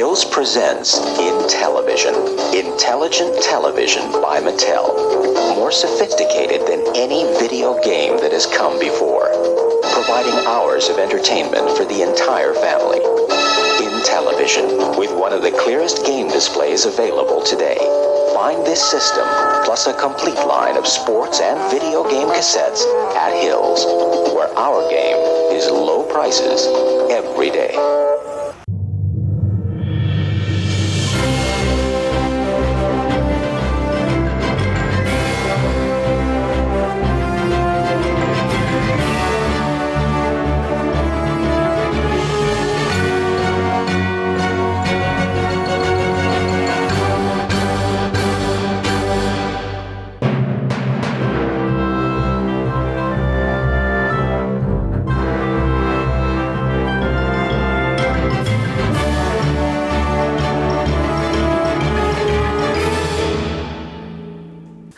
Hills presents Intellivision. intelligent television by Mattel. More sophisticated than any video game that has come before, providing hours of entertainment for the entire family. Intellivision, with one of the clearest game displays available today. Find this system, plus a complete line of sports and video game cassettes at Hills, where our game is low prices every day.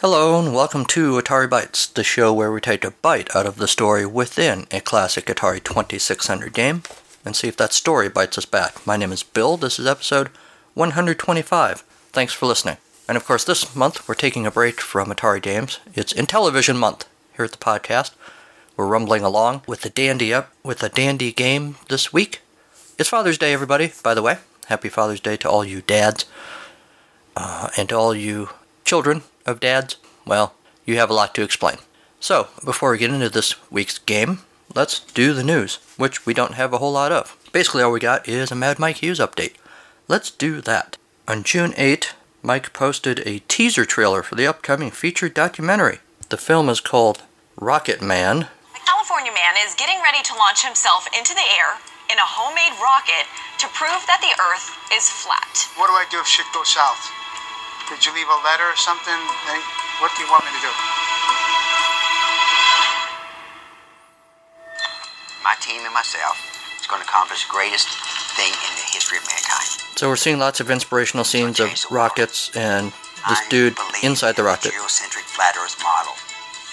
Hello, and welcome to Atari Bytes, the show where we take a bite out of the story within a classic Atari 2600 game and see if that story bites us back. My name is Bill. This is episode 125. Thanks for listening. And of course, this month we're taking a break from Atari games. It's Intellivision month here at the podcast. We're rumbling along with the dandy up with a dandy game this week. It's Father's Day, everybody. By the way, happy Father's Day to all you dads uh, and to all you children of dads, well, you have a lot to explain. So, before we get into this week's game, let's do the news, which we don't have a whole lot of. Basically, all we got is a Mad Mike Hughes update. Let's do that. On June 8, Mike posted a teaser trailer for the upcoming feature documentary. The film is called Rocket Man. A California man is getting ready to launch himself into the air in a homemade rocket to prove that the Earth is flat. What do I do if shit goes south? Did you leave a letter or something? What do you want me to do? my team and myself is going to accomplish the greatest thing in the history of mankind. So we're seeing lots of inspirational scenes of Change the world. rockets and this I dude inside the rocket. geocentric flat Earth model.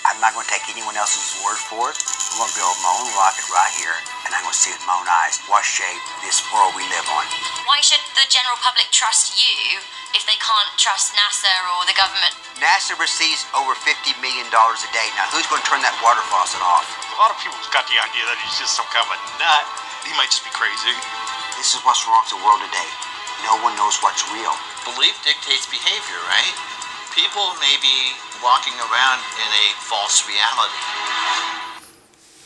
I'm not going to take anyone else's word for it. I'm going to build my own rocket right here, and I'm going to see with my own eyes what shape this world we live on. Why should the general public trust you if they can't trust NASA or the government? NASA receives over $50 million a day. Now, who's going to turn that water faucet off? A lot of people got the idea that he's just some kind of a nut. He might just be crazy. This is what's wrong with the world today. No one knows what's real. belief dictates behavior, right? People may be walking around in a false reality.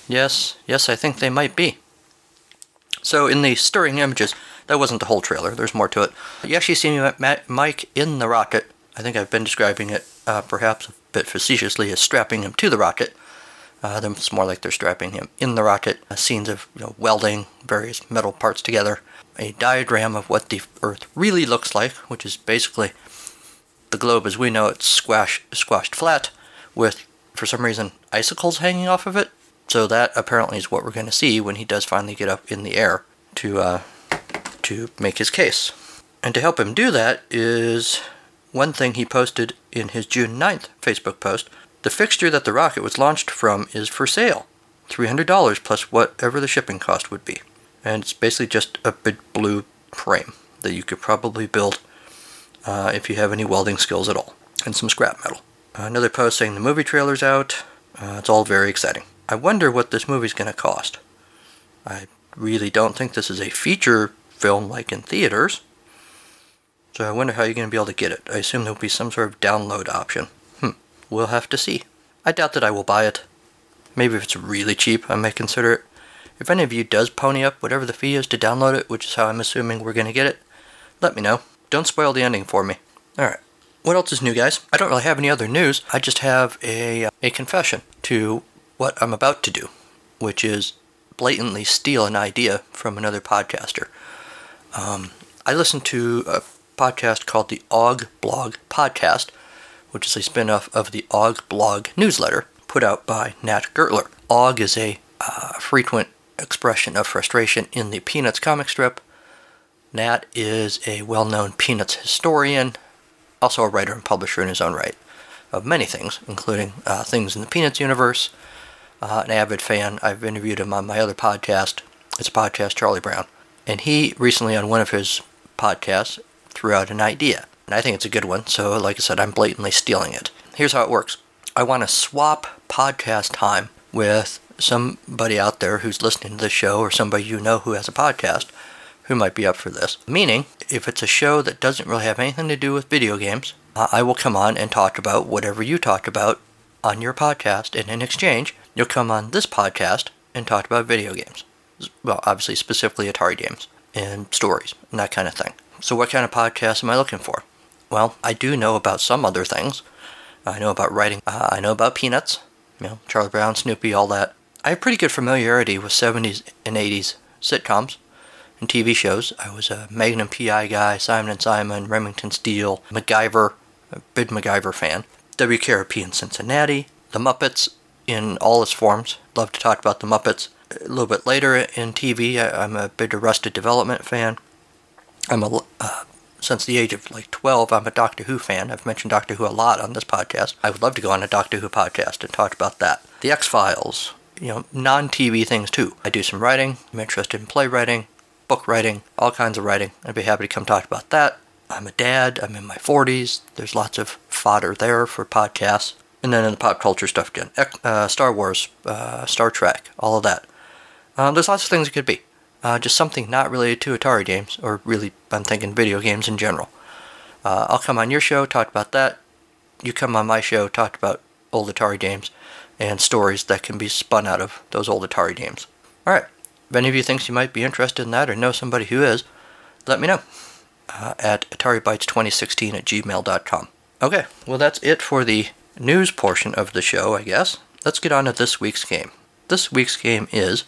Yes, yes, I think they might be. So, in the stirring images, that wasn't the whole trailer, there's more to it. You actually see Ma- Mike in the rocket. I think I've been describing it uh, perhaps a bit facetiously as strapping him to the rocket. Uh, it's more like they're strapping him in the rocket. Uh, scenes of you know, welding various metal parts together. A diagram of what the Earth really looks like, which is basically the globe as we know it squash, squashed flat with, for some reason, icicles hanging off of it. So that apparently is what we're going to see when he does finally get up in the air to uh, to make his case. And to help him do that is one thing he posted in his June 9th Facebook post. The fixture that the rocket was launched from is for sale. $300 plus whatever the shipping cost would be. And it's basically just a big blue frame that you could probably build uh, if you have any welding skills at all, and some scrap metal. Another post saying the movie trailer's out. Uh, it's all very exciting. I wonder what this movie's going to cost. I really don't think this is a feature film like in theaters. So I wonder how you're going to be able to get it. I assume there'll be some sort of download option. Hmm, we'll have to see. I doubt that I will buy it. Maybe if it's really cheap, I may consider it. If any of you does pony up whatever the fee is to download it, which is how I'm assuming we're going to get it, let me know. Don't spoil the ending for me. Alright. What else is new, guys? I don't really have any other news. I just have a, a confession to what I'm about to do, which is blatantly steal an idea from another podcaster. Um, I listen to a podcast called the AAUGH Blog Podcast, which is a spin off of the AAUGH Blog newsletter put out by Nat Gertler. AAUGH is a uh, frequent expression of frustration in the Peanuts comic strip. Nat is a well known Peanuts historian, also a writer and publisher in his own right of many things, including uh, things in the Peanuts universe. Uh, an avid fan. I've interviewed him on my other podcast. It's a podcast, Charlie Brown. And he recently, on one of his podcasts, threw out an idea. And I think it's a good one, so like I said, I'm blatantly stealing it. Here's how it works I want to swap podcast time with somebody out there who's listening to the show or somebody you know who has a podcast who might be up for this. Meaning, if it's a show that doesn't really have anything to do with video games, uh, I will come on and talk about whatever you talked about on your podcast, and in exchange, you'll come on this podcast and talk about video games. Well, obviously, specifically Atari games and stories and that kind of thing. So, what kind of podcast am I looking for? Well, I do know about some other things. I know about writing. Uh, I know about Peanuts, you know, Charlie Brown, Snoopy, all that. I have pretty good familiarity with 70s and 80s sitcoms and TV shows. I was a Magnum PI guy, Simon and Simon, Remington Steele, MacGyver, a big MacGyver fan. WKRP in Cincinnati, The Muppets in all its forms. Love to talk about The Muppets. A little bit later in TV, I, am a big Arrested Development fan. I'm a uh, since the age of like 12, I'm a Doctor Who fan. I've mentioned Doctor Who a lot on this podcast. I would love to go on a Doctor Who podcast and talk about that. The X Files, you know, non TV things too. I do some writing. I'm interested in playwriting, book writing, all kinds of writing. I'd be happy to come talk about that. I'm a dad. I'm in my 40s. There's lots of fodder there for podcasts. And then in the pop culture stuff again, uh, Star Wars, uh, Star Trek, all of that. Uh, there's lots of things it could be. Uh, just something not related to Atari games, or really, I'm thinking video games in general. Uh, I'll come on your show, talk about that. You come on my show, talk about old Atari games and stories that can be spun out of those old Atari games. Alright, if any of you thinks you might be interested in that or know somebody who is, let me know uh, at ataribytes2016 at gmail.com. Okay, well that's it for the news portion of the show, I guess. Let's get on to this week's game. This week's game is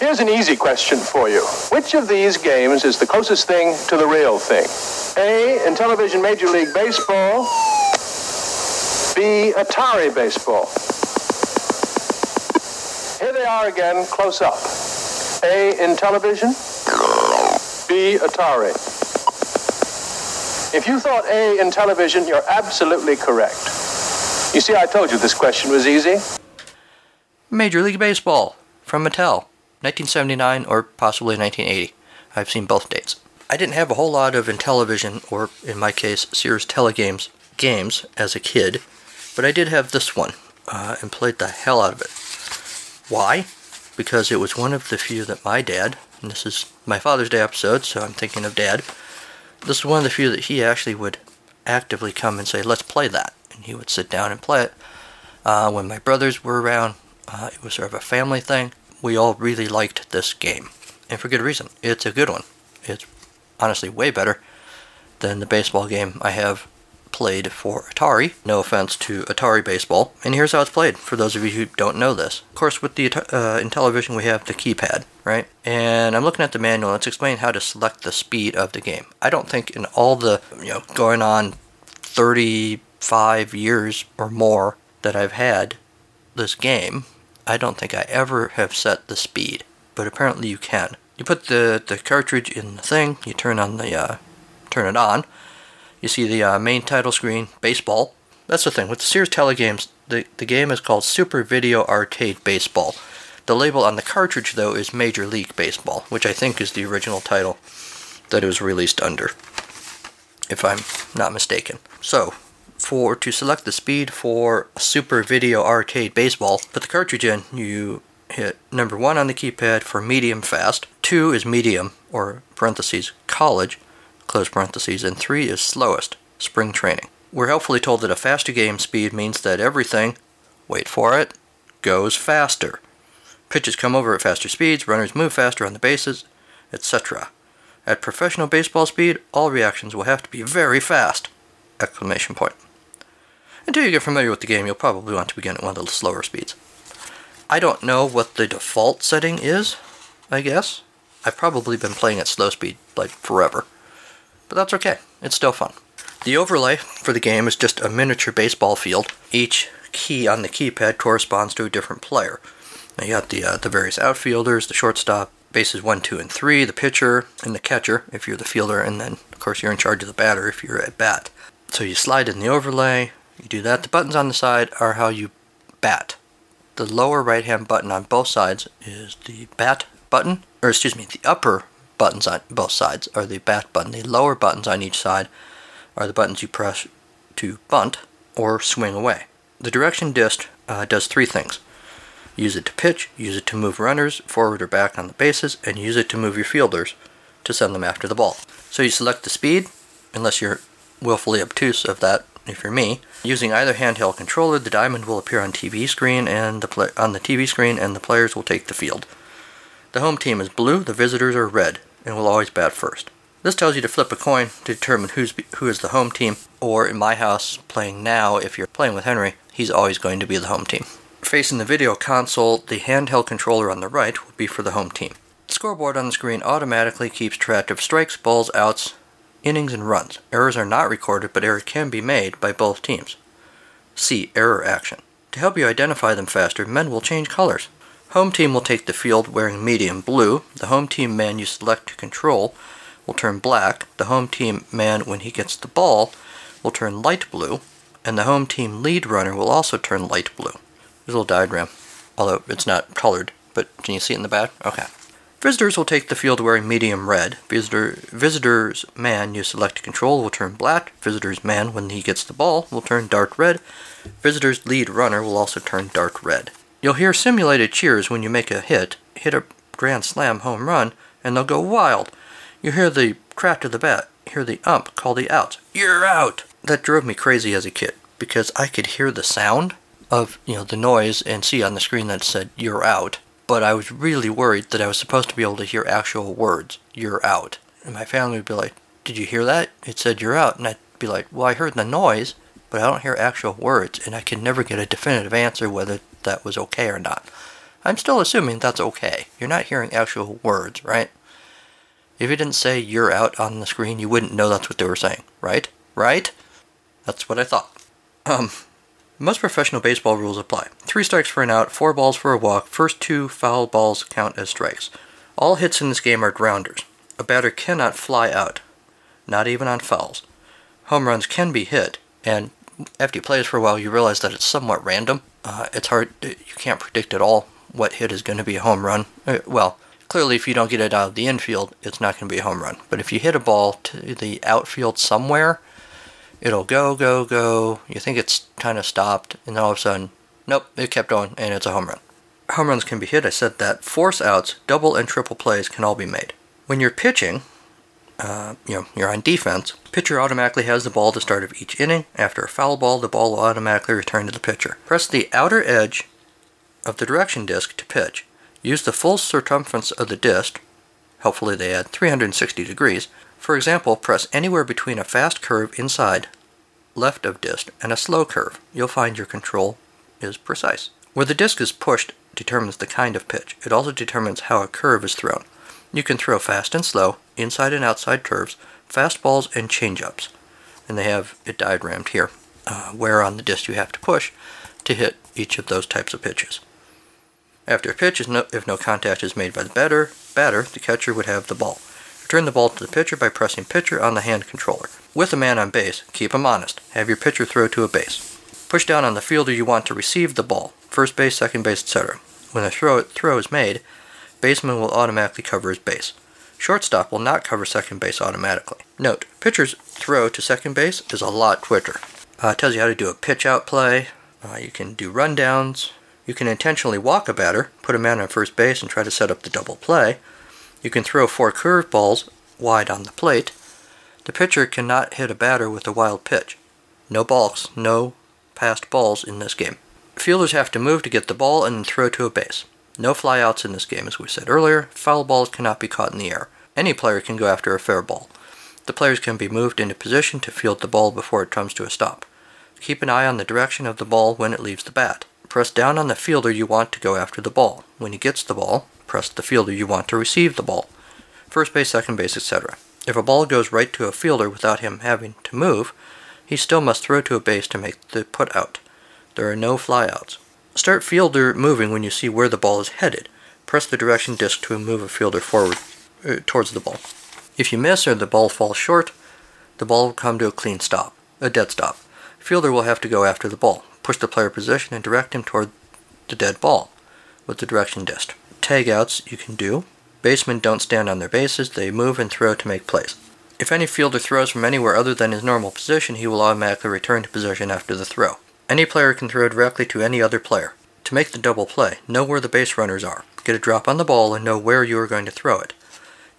Here's an easy question for you. Which of these games is the closest thing to the real thing? A, Intellivision Major League Baseball. B, Atari Baseball. Here they are again, close up. A, Intellivision. B, Atari. If you thought A, Intellivision, you're absolutely correct. You see, I told you this question was easy. Major League Baseball from Mattel. 1979 or possibly 1980. I've seen both dates. I didn't have a whole lot of Intellivision, or in my case, Sears Telegames games as a kid, but I did have this one uh, and played the hell out of it. Why? Because it was one of the few that my dad, and this is my Father's Day episode, so I'm thinking of dad. This is one of the few that he actually would actively come and say, let's play that. And he would sit down and play it. Uh, when my brothers were around, uh, it was sort of a family thing we all really liked this game. And for good reason. It's a good one. It's honestly way better than the baseball game I have played for Atari. No offense to Atari Baseball. And here's how it's played for those of you who don't know this. Of course, with the uh, Intellivision, we have the keypad, right? And I'm looking at the manual. It's explaining how to select the speed of the game. I don't think in all the, you know, going on 35 years or more that I've had this game, I don't think I ever have set the speed, but apparently you can. You put the, the cartridge in the thing, you turn on the uh, turn it on. You see the uh, main title screen, baseball. That's the thing with the Sears Telegames. The the game is called Super Video Arcade Baseball. The label on the cartridge though is Major League Baseball, which I think is the original title that it was released under, if I'm not mistaken. So for to select the speed for Super Video Arcade Baseball, put the cartridge in, you hit number one on the keypad for medium fast, two is medium, or parentheses, college, close parentheses, and three is slowest, spring training. We're helpfully told that a faster game speed means that everything, wait for it, goes faster. Pitches come over at faster speeds, runners move faster on the bases, etc. At professional baseball speed, all reactions will have to be very fast! Exclamation point. Until you get familiar with the game, you'll probably want to begin at one of the slower speeds. I don't know what the default setting is, I guess. I've probably been playing at slow speed, like, forever. But that's okay, it's still fun. The overlay for the game is just a miniature baseball field. Each key on the keypad corresponds to a different player. Now you got the, uh, the various outfielders, the shortstop, bases 1, 2, and 3, the pitcher, and the catcher if you're the fielder, and then, of course, you're in charge of the batter if you're at bat. So you slide in the overlay, you do that. The buttons on the side are how you bat. The lower right hand button on both sides is the bat button, or excuse me, the upper buttons on both sides are the bat button. The lower buttons on each side are the buttons you press to bunt or swing away. The direction disc uh, does three things. Use it to pitch, use it to move runners forward or back on the bases, and use it to move your fielders to send them after the ball. So you select the speed, unless you're willfully obtuse of that, if you're me. Using either handheld controller, the diamond will appear on TV screen and the on the TV screen, and the players will take the field. The home team is blue, the visitors are red, and will always bat first. This tells you to flip a coin to determine who's who is the home team, or in my house, playing now, if you're playing with Henry, he's always going to be the home team. Facing the video console, the handheld controller on the right will be for the home team. The scoreboard on the screen automatically keeps track of strikes, balls, outs, innings, and runs. Errors are not recorded, but errors can be made by both teams. See Error Action. To help you identify them faster, men will change colors. Home team will take the field wearing medium blue. The home team man you select to control will turn black. The home team man, when he gets the ball, will turn light blue. And the home team lead runner will also turn light blue. There's a little diagram, although it's not colored, but can you see it in the back? Okay. Visitors will take the field wearing medium red. Visitor, visitor's man you select to control will turn black. Visitor's man, when he gets the ball, will turn dark red. Visitor's lead runner will also turn dark red. You'll hear simulated cheers when you make a hit, hit a grand slam home run, and they'll go wild. You hear the crack of the bat, hear the ump call the outs. You're out! That drove me crazy as a kid because I could hear the sound of you know the noise and see on the screen that said you're out. But I was really worried that I was supposed to be able to hear actual words. You're out. And my family would be like, Did you hear that? It said you're out. And I'd be like, Well, I heard the noise, but I don't hear actual words, and I can never get a definitive answer whether that was okay or not. I'm still assuming that's okay. You're not hearing actual words, right? If it didn't say you're out on the screen, you wouldn't know that's what they were saying, right? Right? That's what I thought. Um, most professional baseball rules apply. Three strikes for an out, four balls for a walk, first two foul balls count as strikes. All hits in this game are grounders. A batter cannot fly out, not even on fouls. Home runs can be hit, and after you play this for a while, you realize that it's somewhat random. Uh, it's hard, you can't predict at all what hit is going to be a home run. Uh, well, clearly, if you don't get it out of the infield, it's not going to be a home run. But if you hit a ball to the outfield somewhere, it'll go, go, go. You think it's kind of stopped, and then all of a sudden, nope, it kept going, and it's a home run. Home runs can be hit, I said that. Force outs, double and triple plays can all be made. When you're pitching, uh, you know, you're on defense, pitcher automatically has the ball at the start of each inning. After a foul ball, the ball will automatically return to the pitcher. Press the outer edge of the direction disc to pitch. Use the full circumference of the disc, hopefully they add 360 degrees. For example, press anywhere between a fast curve inside left of disc and a slow curve. You'll find your control is precise. Where the disc is pushed determines the kind of pitch. It also determines how a curve is thrown. You can throw fast and slow, inside and outside curves, fastballs, and changeups. And they have it diagrammed here, uh, where on the disc you have to push to hit each of those types of pitches. After a pitch, no, if no contact is made by the batter, batter, the catcher would have the ball. Return the ball to the pitcher by pressing pitcher on the hand controller. With a man on base, keep him honest. Have your pitcher throw to a base. Push down on the fielder you want to receive the ball, first base, second base, etc. When a throw, throw is made, baseman will automatically cover his base. Shortstop will not cover second base automatically. Note, pitcher's throw to second base is a lot quicker. Uh, it tells you how to do a pitch out play. Uh, you can do rundowns. You can intentionally walk a batter, put a man on first base, and try to set up the double play. You can throw four curved balls wide on the plate. The pitcher cannot hit a batter with a wild pitch. No balks, no passed balls in this game. Fielders have to move to get the ball and throw to a base. No flyouts in this game, as we said earlier. Foul balls cannot be caught in the air. Any player can go after a fair ball. The players can be moved into position to field the ball before it comes to a stop. Keep an eye on the direction of the ball when it leaves the bat. Press down on the fielder you want to go after the ball. When he gets the ball, press the fielder you want to receive the ball. First base, second base, etc. If a ball goes right to a fielder without him having to move, he still must throw to a base to make the put out. There are no flyouts. Start fielder moving when you see where the ball is headed. Press the direction disc to move a fielder forward uh, towards the ball. If you miss or the ball falls short, the ball will come to a clean stop, a dead stop. Fielder will have to go after the ball, push the player position, and direct him toward the dead ball with the direction disc. Tagouts you can do. Basemen don't stand on their bases, they move and throw to make plays. If any fielder throws from anywhere other than his normal position, he will automatically return to position after the throw. Any player can throw directly to any other player. To make the double play, know where the base runners are, get a drop on the ball, and know where you are going to throw it.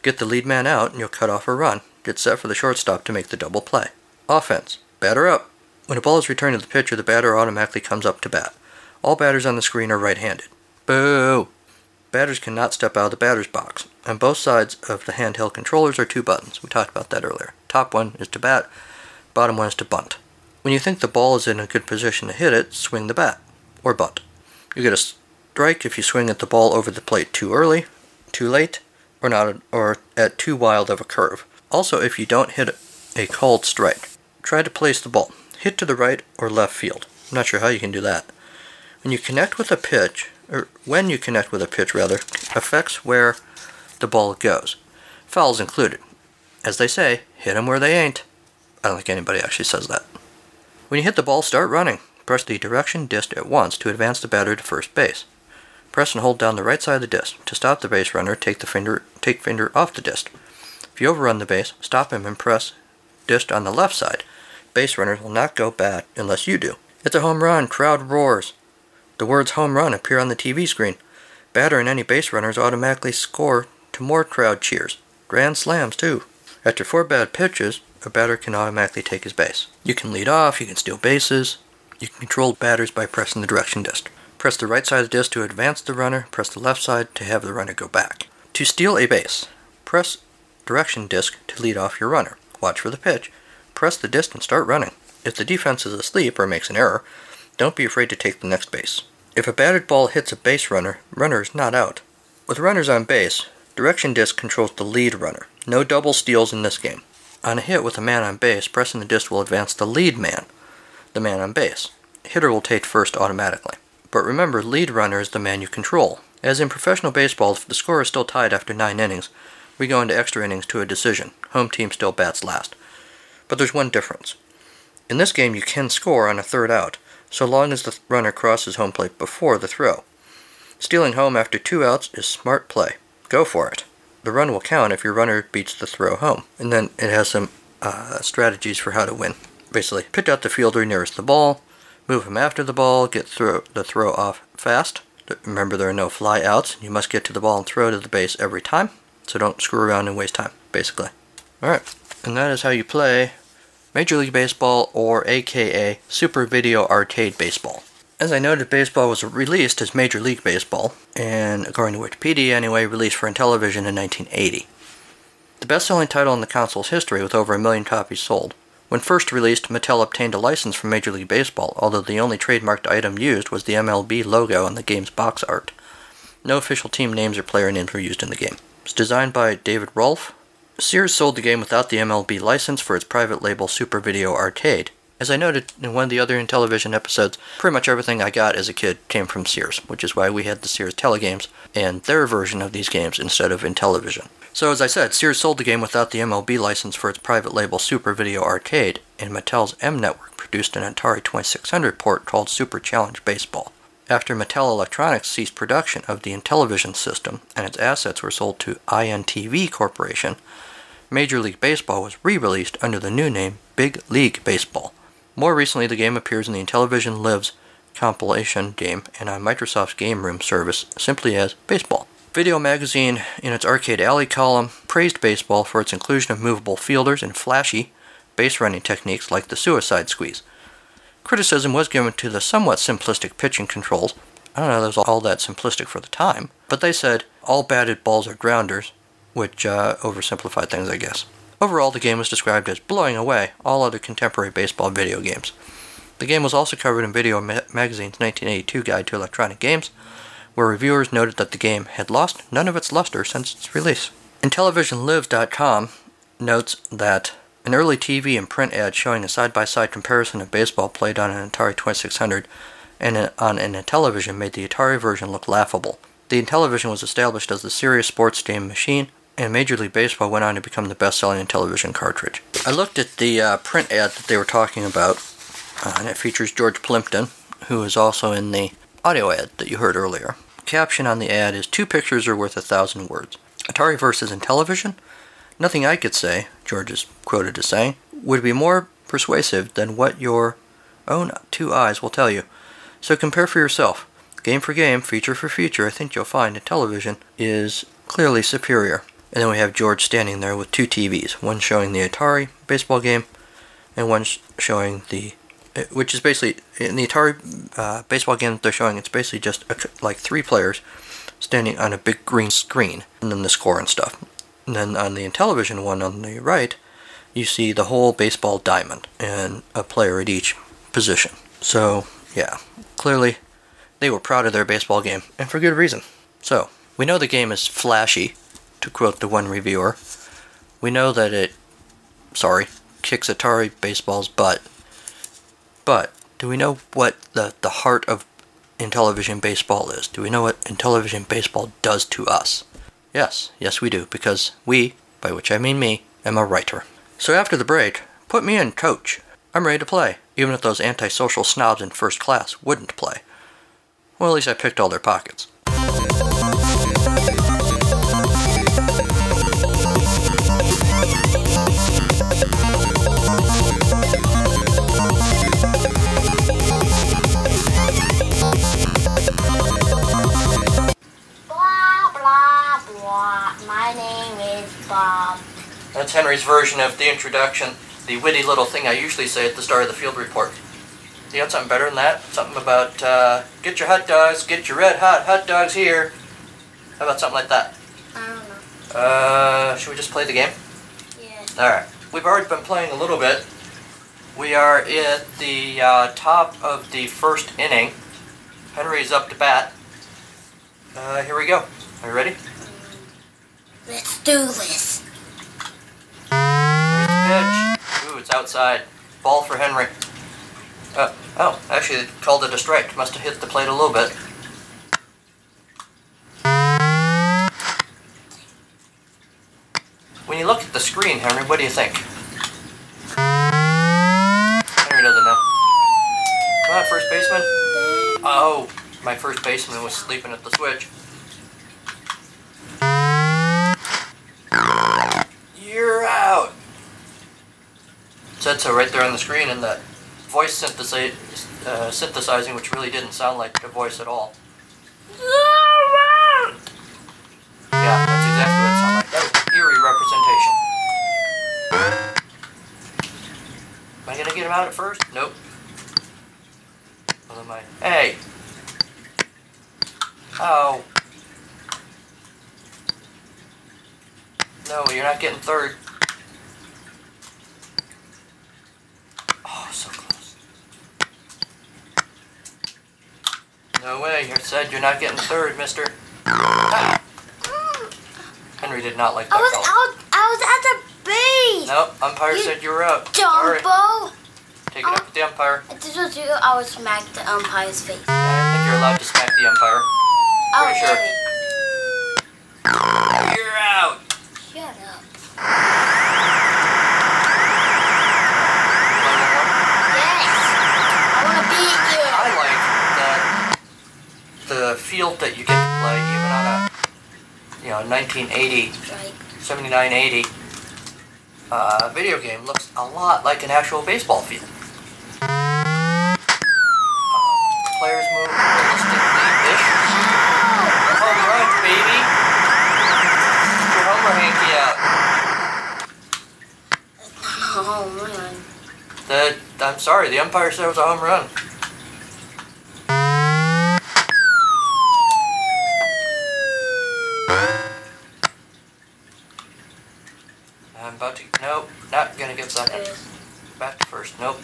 Get the lead man out, and you'll cut off a run. Get set for the shortstop to make the double play. Offense. Batter up. When a ball is returned to the pitcher, the batter automatically comes up to bat. All batters on the screen are right handed. Boo! Batters cannot step out of the batter's box. On both sides of the handheld controllers are two buttons. We talked about that earlier. Top one is to bat, bottom one is to bunt. When you think the ball is in a good position to hit it, swing the bat, or bunt. You get a strike if you swing at the ball over the plate too early, too late, or not, or at too wild of a curve. Also, if you don't hit a called strike, try to place the ball. Hit to the right or left field. I'm not sure how you can do that. When you connect with a pitch, or when you connect with a pitch rather, affects where the ball goes. Fouls included. As they say, hit 'em where they ain't. I don't think anybody actually says that. When you hit the ball, start running. Press the direction disc at once to advance the batter to first base. Press and hold down the right side of the disc. To stop the base runner, take the finger take finger off the disc. If you overrun the base, stop him and press disc on the left side. Base runners will not go bat unless you do. It's a home run, crowd roars. The words home run appear on the TV screen. Batter and any base runners automatically score to more crowd cheers. Grand slams, too. After four bad pitches, a batter can automatically take his base. You can lead off, you can steal bases, you can control batters by pressing the direction disc. Press the right side of the disc to advance the runner, press the left side to have the runner go back. To steal a base, press direction disc to lead off your runner. Watch for the pitch, press the disc and start running. If the defense is asleep or makes an error, don't be afraid to take the next base. If a batted ball hits a base runner, runner is not out. With runners on base, direction disc controls the lead runner. No double steals in this game. On a hit with a man on base, pressing the disc will advance the lead man, the man on base. Hitter will take first automatically. But remember, lead runner is the man you control. As in professional baseball, if the score is still tied after nine innings, we go into extra innings to a decision. Home team still bats last. But there's one difference. In this game, you can score on a third out, so long as the runner crosses home plate before the throw. Stealing home after two outs is smart play. Go for it. The run will count if your runner beats the throw home. And then it has some uh, strategies for how to win. Basically, pick out the fielder nearest the ball, move him after the ball, get throw, the throw off fast. Remember, there are no fly outs. You must get to the ball and throw to the base every time. So don't screw around and waste time, basically. Alright, and that is how you play Major League Baseball, or aka Super Video Arcade Baseball. As I noted, baseball was released as Major League Baseball, and according to Wikipedia anyway, released for Intellivision in 1980. The best selling title in the console's history with over a million copies sold. When first released, Mattel obtained a license from Major League Baseball, although the only trademarked item used was the MLB logo on the game's box art. No official team names or player names were used in the game. It was designed by David Rolfe, Sears sold the game without the MLB license for its private label Super Video Arcade. As I noted in one of the other Intellivision episodes, pretty much everything I got as a kid came from Sears, which is why we had the Sears Telegames and their version of these games instead of Intellivision. So, as I said, Sears sold the game without the MLB license for its private label Super Video Arcade, and Mattel's M Network produced an Atari 2600 port called Super Challenge Baseball. After Mattel Electronics ceased production of the Intellivision system and its assets were sold to INTV Corporation, Major League Baseball was re released under the new name Big League Baseball. More recently, the game appears in the Intellivision Lives compilation game and on Microsoft's Game Room service simply as Baseball. Video Magazine, in its Arcade Alley column, praised baseball for its inclusion of movable fielders and flashy, base running techniques like the suicide squeeze. Criticism was given to the somewhat simplistic pitching controls. I don't know that was all that simplistic for the time, but they said all batted balls are grounders, which uh, oversimplified things, I guess. Overall, the game was described as blowing away all other contemporary baseball video games. The game was also covered in Video Ma- Magazine's 1982 Guide to Electronic Games, where reviewers noted that the game had lost none of its luster since its release. IntellivisionLives.com notes that an early TV and print ad showing a side by side comparison of baseball played on an Atari 2600 and on an Intellivision made the Atari version look laughable. The Intellivision was established as the serious sports game machine and Major League Baseball went on to become the best-selling Intellivision cartridge. I looked at the uh, print ad that they were talking about, uh, and it features George Plimpton, who is also in the audio ad that you heard earlier. Caption on the ad is two pictures are worth a thousand words. Atari versus Intellivision? Nothing I could say, George is quoted as saying, would be more persuasive than what your own two eyes will tell you. So compare for yourself. Game for game, feature for feature, I think you'll find that television is clearly superior. And then we have George standing there with two TVs, one showing the Atari baseball game, and one showing the, uh, which is basically in the Atari uh, baseball game that they're showing. It's basically just a, like three players standing on a big green screen, and then the score and stuff. And then on the Intellivision one on the right, you see the whole baseball diamond and a player at each position. So yeah, clearly they were proud of their baseball game, and for good reason. So we know the game is flashy to quote the one reviewer. We know that it, sorry, kicks Atari baseball's butt. But do we know what the, the heart of Intellivision baseball is? Do we know what Intellivision baseball does to us? Yes, yes we do, because we, by which I mean me, am a writer. So after the break, put me in, coach. I'm ready to play, even if those antisocial snobs in first class wouldn't play. Well, at least I picked all their pockets. That's Henry's version of the introduction, the witty little thing I usually say at the start of the field report. You got something better than that? Something about, uh, get your hot dogs, get your red hot hot dogs here. How about something like that? I don't know. Uh, should we just play the game? Yes. Alright. We've already been playing a little bit. We are at the uh, top of the first inning. Henry's up to bat. Uh, here we go. Are you ready? Let's do this. Pitch. Ooh, it's outside. Ball for Henry. Uh, oh, actually, called it a strike. Must have hit the plate a little bit. When you look at the screen, Henry, what do you think? Henry doesn't know. Come on, first baseman. Oh, my first baseman was sleeping at the switch. You're out. Said so right there on the screen, and that voice synthesi- uh, synthesizing, which really didn't sound like a voice at all. Yeah, that's exactly what it sounded like. That was eerie representation. Am I gonna get him out at first? Nope. Well, am I? Hey! Oh. No, you're not getting third. Oh, so close. No way, you said you're not getting third, mister. Henry did not like that I was out. I was at the base. Nope, umpire You said you were out. Sorry. Dumbo. Take it up oh. with the umpire. If this was you, I would smack the umpire's face. I don't think you're allowed to smack the umpire. Oh, Pretty sure. really? You're out. Shut up. Yes. I want to beat you. I like that the field that you get to play, even on a you know 1980, Strike. 79, 80 uh, video game, looks a lot like an actual baseball field. Uh, players move realistically-ish. Home run, baby! Get your homer hanky out. Oh man. The, I'm sorry, the umpire said it was a home run. I'm about to. Nope, not gonna give second. Back to first. Nope.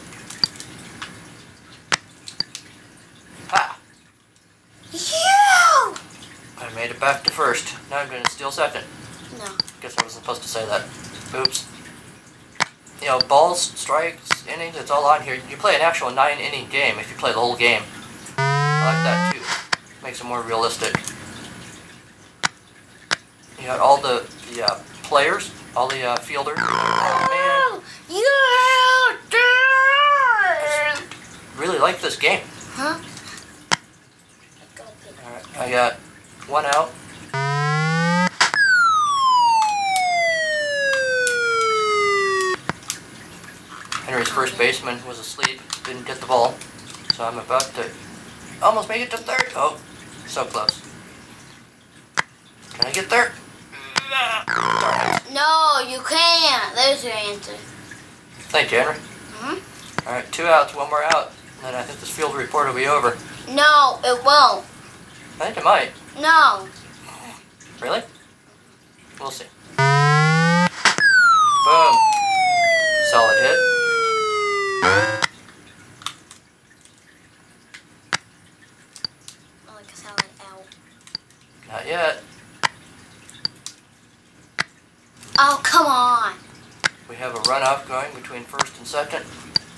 Ha! You. I made it back to first. Now I'm gonna steal second. No. Guess I wasn't supposed to say that. Oops. You know, balls, strikes, all on here. You play an actual nine inning game if you play the whole game. I like that too. Makes it more realistic. You got all the, the uh, players, all the uh, fielders. Oh, man. You. man, really like this game. Huh? Alright, I got one out. Henry's first baseman was asleep, didn't get the ball, so I'm about to almost make it to third. Oh, so close. Can I get there? No, you can't. There's your answer. Thank you, Henry. hmm All right, two outs, one more out, and then I think this field report will be over. No, it won't. I think it might. No. Really? We'll see. Boom. Solid hit. I like a salad out. Not yet. Oh, come on. We have a runoff going between first and second.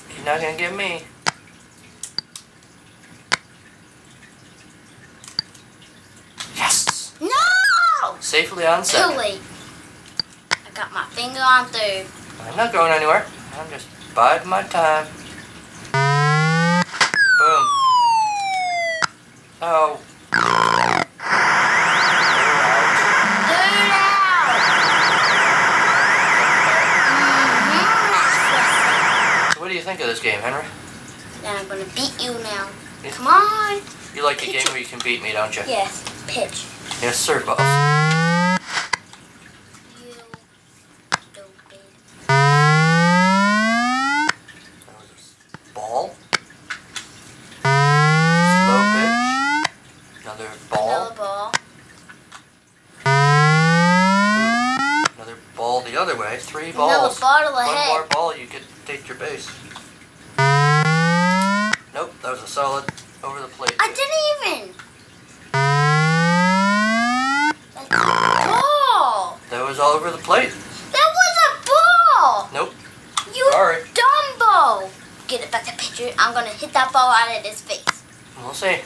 He's not gonna give me. Yes! No! Safely on Too second. late. I got my finger on through. I'm not going anywhere. I'm just biding my time. Boom. Oh. They're out. Third out. So what do you think of this game, Henry? Then I'm gonna beat you now. Come on. You like a game where you can beat me, don't you? Yes, pitch. Yes, sir, boss. You stupid. Ball. Slow pitch. Another ball. Another ball. Another ball the other way. Three Another balls. bottle One ahead. more ball, you could take your base. Nope, that was a solid over the plate. I didn't even. That's a ball. That was all over the plate. That was a ball. Nope. You Sorry. Dumbo. Get it back to pitcher. I'm gonna hit that ball out of his face. We'll see. Oop,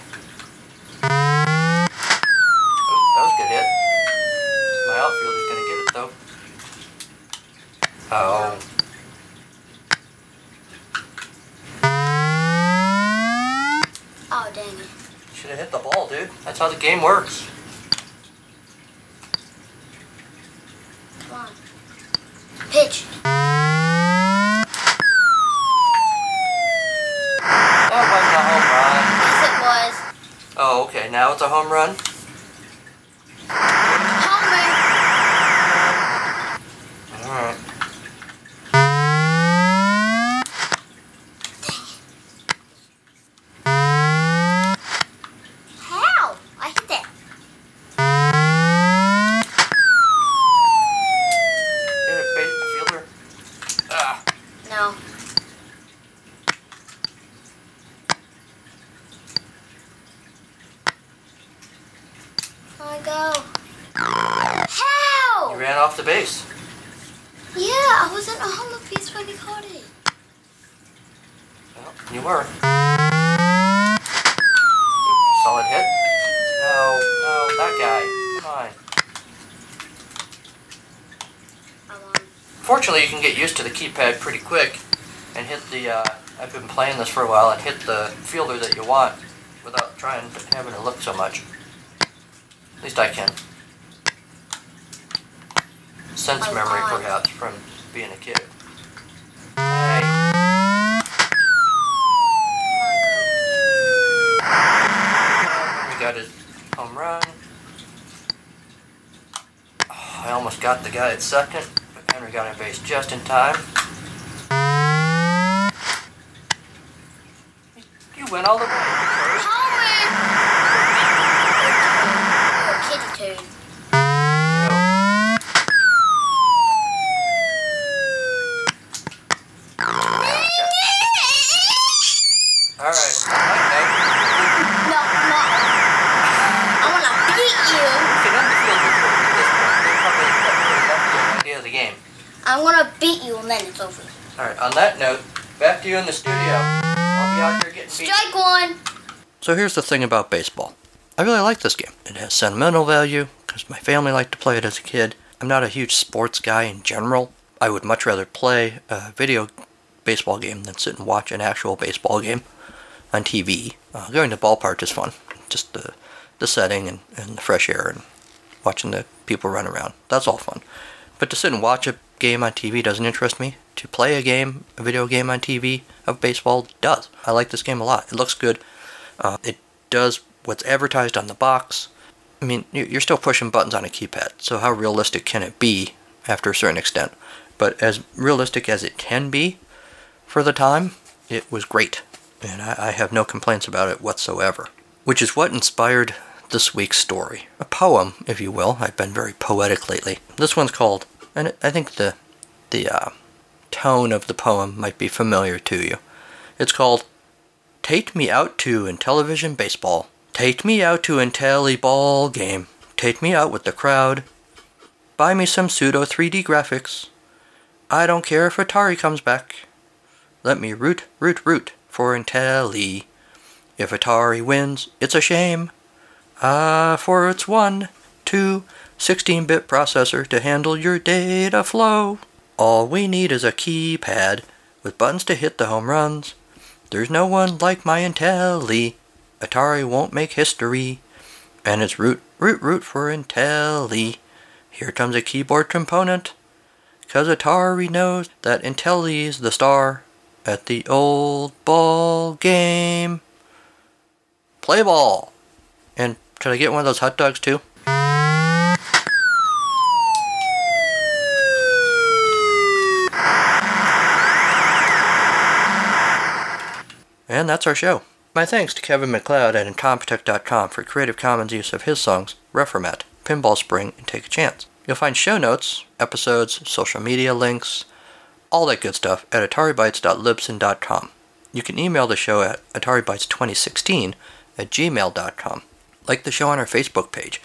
that was a good hit. My outfielder's gonna get it though. Oh. Oh dang it. Should have hit the ball, dude. That's how the game works. Come on. Pitch. That wasn't a home run. Yes, it was. Oh, okay. Now it's a home run. Homer. Alright. How? I hit that. Hit it, base fielder. Ah. No. I go. How? You ran off the base. Yeah, I wasn't a homer piece when he caught it. Well, you were. Solid hit. No, no, that guy. Come on. I'm on. Fortunately, you can get used to the keypad pretty quick and hit the. Uh, I've been playing this for a while and hit the fielder that you want without trying to having to look so much. At least I can. Sense Oh, memory, perhaps, from being a kid. Hey. We got his home run. Oh, I almost got the guy at second, but Henry got on base just in time. You went all the way. Homer! Oh, kitty turd. No. All right. No, no. I wanna beat you. We can end the field report at this point. They probably got really left the idea of the game. I'm gonna beat you and then it's over. All right. On that note, back to you in the studio. I'll be out there getting beat. Strike one. So here's the thing about baseball. I really like this game. It has sentimental value because my family liked to play it as a kid. I'm not a huge sports guy in general. I would much rather play a video baseball game than sit and watch an actual baseball game on TV. Uh, going to ballpark is fun. Just the the setting and, and the fresh air and watching the people run around. That's all fun. But to sit and watch a game on TV doesn't interest me. To play a game, a video game on TV of baseball does. I like this game a lot. It looks good. Uh, it does what's advertised on the box. I mean, you- you're still pushing buttons on a keypad, so how realistic can it be after a certain extent? But as realistic as it can be for the time, it was great. And I, I have no complaints about it whatsoever. Which is what inspired this week's story. A poem, if you will. I've been very poetic lately. This one's called, and I think the, the uh, tone of the poem might be familiar to you. It's called Take Me Out to Intellivision Baseball. Take me out to Intelli Ball Game. Take me out with the crowd. Buy me some pseudo 3D graphics. I don't care if Atari comes back. Let me root, root, root for Intelli. If Atari wins, it's a shame. Ah, for it's one, two, 16 bit processor to handle your data flow. All we need is a keypad with buttons to hit the home runs. There's no one like my Intelli. Atari won't make history. And it's root, root, root for Intelli. Here comes a keyboard component. Cause Atari knows that Intelli's the star at the old ball game. Play ball. And could I get one of those hot dogs too? And that's our show. My thanks to Kevin MacLeod at Incompetech.com for Creative Commons use of his songs Reformat, Pinball Spring, and Take a Chance. You'll find show notes, episodes, social media links, all that good stuff at ataribytes.libsyn.com. You can email the show at ataribytes2016 at gmail.com. Like the show on our Facebook page.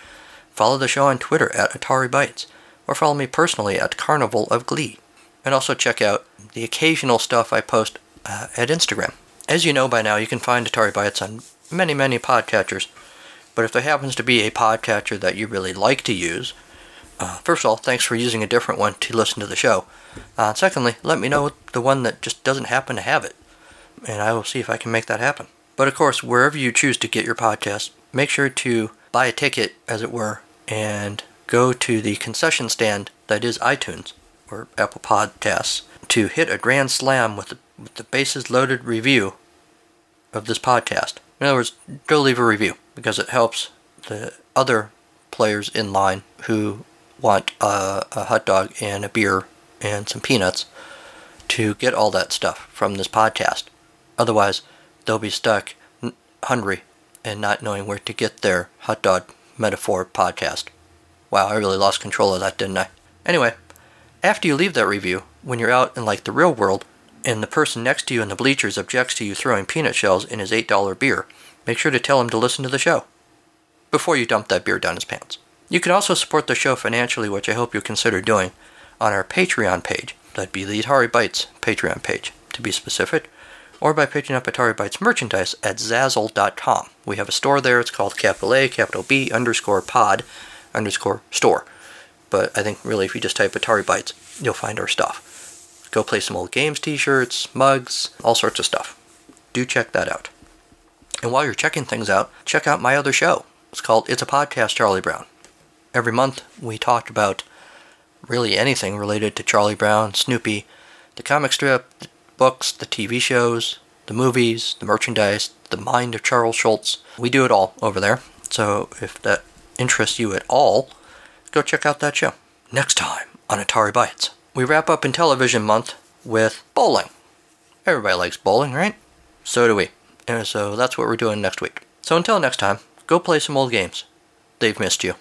Follow the show on Twitter at AtariBytes, or follow me personally at Carnival of Glee. And also check out the occasional stuff I post uh, at Instagram. As you know by now, you can find Atari Bytes on many, many podcatchers. But if there happens to be a podcatcher that you really like to use, uh, first of all, thanks for using a different one to listen to the show. Uh, secondly, let me know the one that just doesn't happen to have it, and I will see if I can make that happen. But of course, wherever you choose to get your podcast, make sure to buy a ticket, as it were, and go to the concession stand that is iTunes or Apple Podcasts to hit a grand slam with the, with the bases loaded review of this podcast. In other words, go leave a review because it helps the other players in line who want a, a hot dog and a beer and some peanuts to get all that stuff from this podcast. Otherwise, they'll be stuck n- hungry and not knowing where to get their hot dog metaphor podcast. Wow, I really lost control of that, didn't I? Anyway, after you leave that review, when you're out in like the real world and the person next to you in the bleachers objects to you throwing peanut shells in his $8 beer, make sure to tell him to listen to the show before you dump that beer down his pants. You can also support the show financially, which I hope you'll consider doing, on our Patreon page. That'd be the Atari Bytes Patreon page, to be specific, or by picking up Atari Bytes merchandise at Zazzle.com. We have a store there. It's called capital A, capital B, underscore pod, underscore store. But I think really if you just type Atari Bytes, you'll find our stuff. Go play some old games t-shirts, mugs, all sorts of stuff. Do check that out. And while you're checking things out, check out my other show. It's called It's a Podcast, Charlie Brown. Every month we talk about really anything related to Charlie Brown, Snoopy, the comic strip, the books, the TV shows, the movies, the merchandise, the mind of Charles Schulz. We do it all over there. So if that interests you at all, go check out that show. Next time on Atari Bytes, we wrap up Intellivision month with bowling. Everybody likes bowling, right? So do we. And so that's what we're doing next week. So until next time, go play some old games. They've missed you.